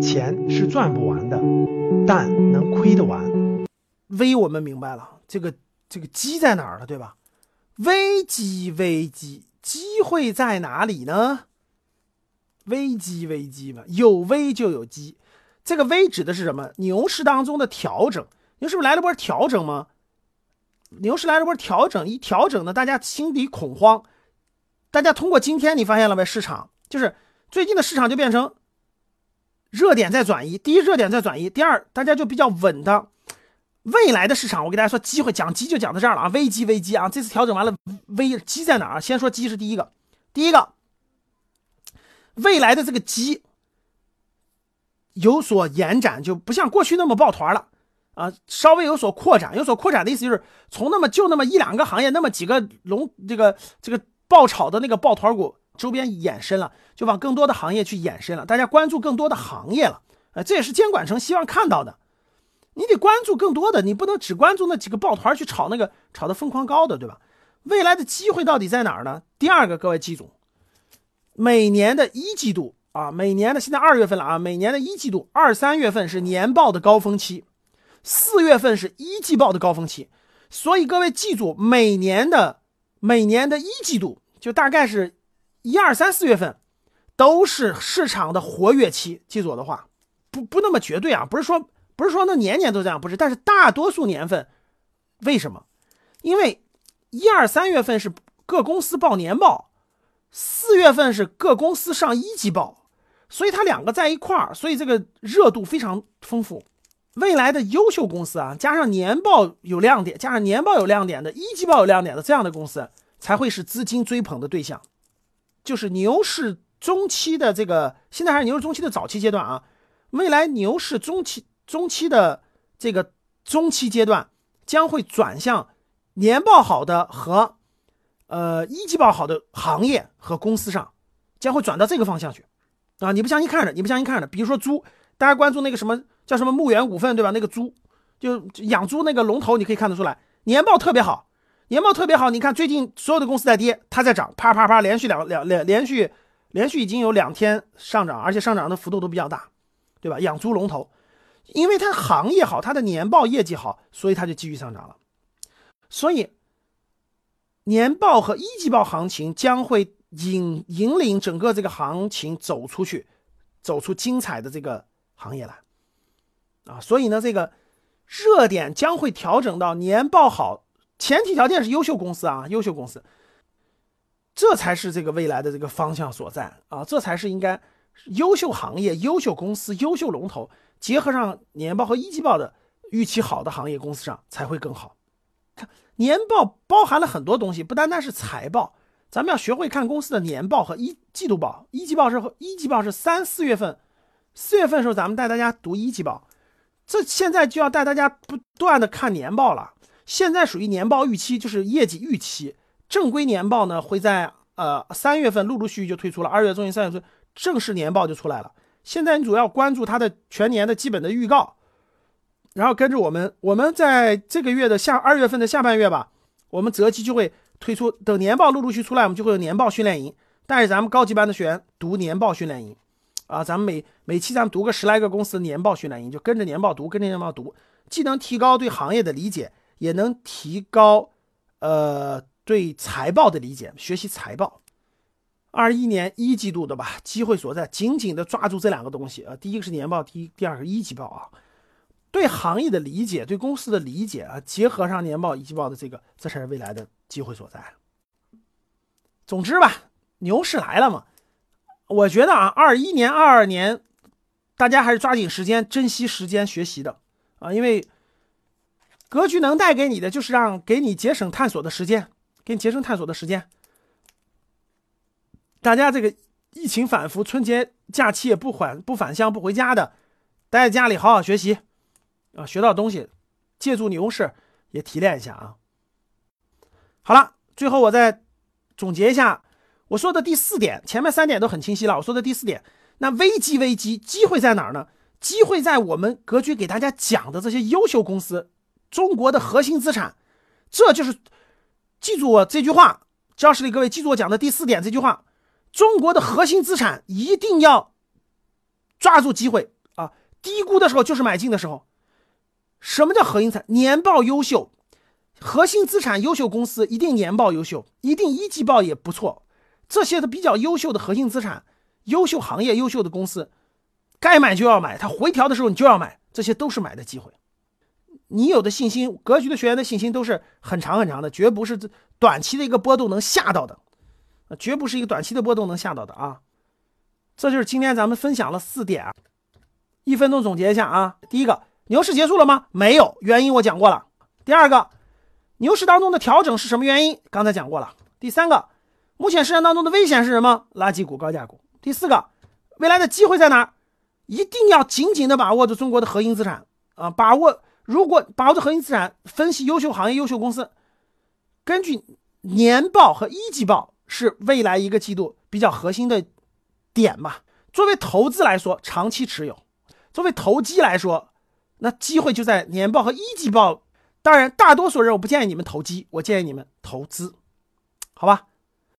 钱是赚不完的，但能亏得完。危我们明白了，这个这个机在哪儿了，对吧？危机危机，机会在哪里呢？危机危机嘛，有危就有机。这个危指的是什么？牛市当中的调整。牛市不是来了波调整吗？牛市来了波调整，一调整呢，大家心底恐慌。大家通过今天，你发现了没？市场就是最近的市场就变成热点在转移。第一，热点在转移；第二，大家就比较稳当。未来的市场，我给大家说机会，讲机就讲到这儿了啊。危机危机啊！这次调整完了，危机在哪儿？先说机是第一个，第一个，未来的这个机有所延展，就不像过去那么抱团了啊，稍微有所扩展。有所扩展的意思就是从那么就那么一两个行业，那么几个龙这个这个。爆炒的那个抱团股周边延伸了，就往更多的行业去延伸了，大家关注更多的行业了，呃，这也是监管层希望看到的。你得关注更多的，你不能只关注那几个抱团去炒那个炒得疯狂高的，对吧？未来的机会到底在哪儿呢？第二个，各位记住，每年的一季度啊，每年的现在二月份了啊，每年的一季度二三月份是年报的高峰期，四月份是一季报的高峰期，所以各位记住每年的。每年的一季度，就大概是一二三四月份，都是市场的活跃期。记住我的话，不不那么绝对啊，不是说不是说那年年都这样，不是。但是大多数年份，为什么？因为一二三月份是各公司报年报，四月份是各公司上一季报，所以它两个在一块儿，所以这个热度非常丰富。未来的优秀公司啊，加上年报有亮点，加上年报有亮点的，一季报有亮点的这样的公司，才会是资金追捧的对象。就是牛市中期的这个，现在还是牛市中期的早期阶段啊。未来牛市中期中期的这个中期阶段，将会转向年报好的和呃一季报好的行业和公司上，将会转到这个方向去啊。你不相信看着，你不相信看着，比如说猪，大家关注那个什么？叫什么牧原股份对吧？那个猪，就养猪那个龙头，你可以看得出来，年报特别好，年报特别好。你看最近所有的公司在跌，它在涨，啪啪啪，连续两两连连续连续已经有两天上涨，而且上涨的幅度都比较大，对吧？养猪龙头，因为它行业好，它的年报业绩好，所以它就继续上涨了。所以年报和一季报行情将会引引领整个这个行情走出去，走出精彩的这个行业来。啊，所以呢，这个热点将会调整到年报好，前提条件是优秀公司啊，优秀公司，这才是这个未来的这个方向所在啊，这才是应该优秀行业、优秀公司、优秀龙头结合上年报和一季报的预期好的行业公司上才会更好。看年报包含了很多东西，不单单是财报，咱们要学会看公司的年报和一季度报。一季报是一季报是三四月份，四月份的时候咱们带大家读一季报。这现在就要带大家不断的看年报了。现在属于年报预期，就是业绩预期。正规年报呢，会在呃三月份陆陆续续就推出了，二月中旬、三月份正式年报就出来了。现在你主要关注它的全年的基本的预告，然后跟着我们，我们在这个月的下二月份的下半月吧，我们择机就会推出。等年报陆陆续出来，我们就会有年报训练营，带着咱们高级班的学员读年报训练营。啊，咱们每每期咱们读个十来个公司的年报训练营，就跟着年报读，跟着年报读，既能提高对行业的理解，也能提高呃对财报的理解，学习财报。二一年一季度的吧，机会所在，紧紧的抓住这两个东西啊，第一个是年报，第一第二个一季报啊，对行业的理解，对公司的理解啊，结合上年报一季报的这个，这才是未来的机会所在。总之吧，牛市来了嘛。我觉得啊，二一年、二二年，大家还是抓紧时间、珍惜时间学习的啊，因为格局能带给你的，就是让给你节省探索的时间，给你节省探索的时间。大家这个疫情反复，春节假期也不返不返乡不回家的，待在家里好好学习啊，学到东西，借助牛市也提炼一下啊。好了，最后我再总结一下。我说的第四点，前面三点都很清晰了。我说的第四点，那危机危机，机会在哪儿呢？机会在我们格局给大家讲的这些优秀公司，中国的核心资产，这就是记住我这句话，教室里各位记住我讲的第四点这句话：中国的核心资产一定要抓住机会啊！低估的时候就是买进的时候。什么叫核心资产？年报优秀，核心资产优秀公司一定年报优秀，一定一季报也不错。这些的比较优秀的核心资产，优秀行业、优秀的公司，该买就要买。它回调的时候你就要买，这些都是买的机会。你有的信心，格局的学员的信心都是很长很长的，绝不是短期的一个波动能吓到的，绝不是一个短期的波动能吓到的啊！这就是今天咱们分享了四点啊，一分钟总结一下啊。第一个，牛市结束了吗？没有，原因我讲过了。第二个，牛市当中的调整是什么原因？刚才讲过了。第三个，目前市场当中的危险是什么？垃圾股、高价股。第四个，未来的机会在哪儿？一定要紧紧的把握住中国的核心资产啊，把握。如果把握住核心资产，分析优秀行业、优秀公司，根据年报和一季报是未来一个季度比较核心的点嘛？作为投资来说，长期持有；作为投机来说，那机会就在年报和一季报。当然，大多数人我不建议你们投机，我建议你们投资，好吧？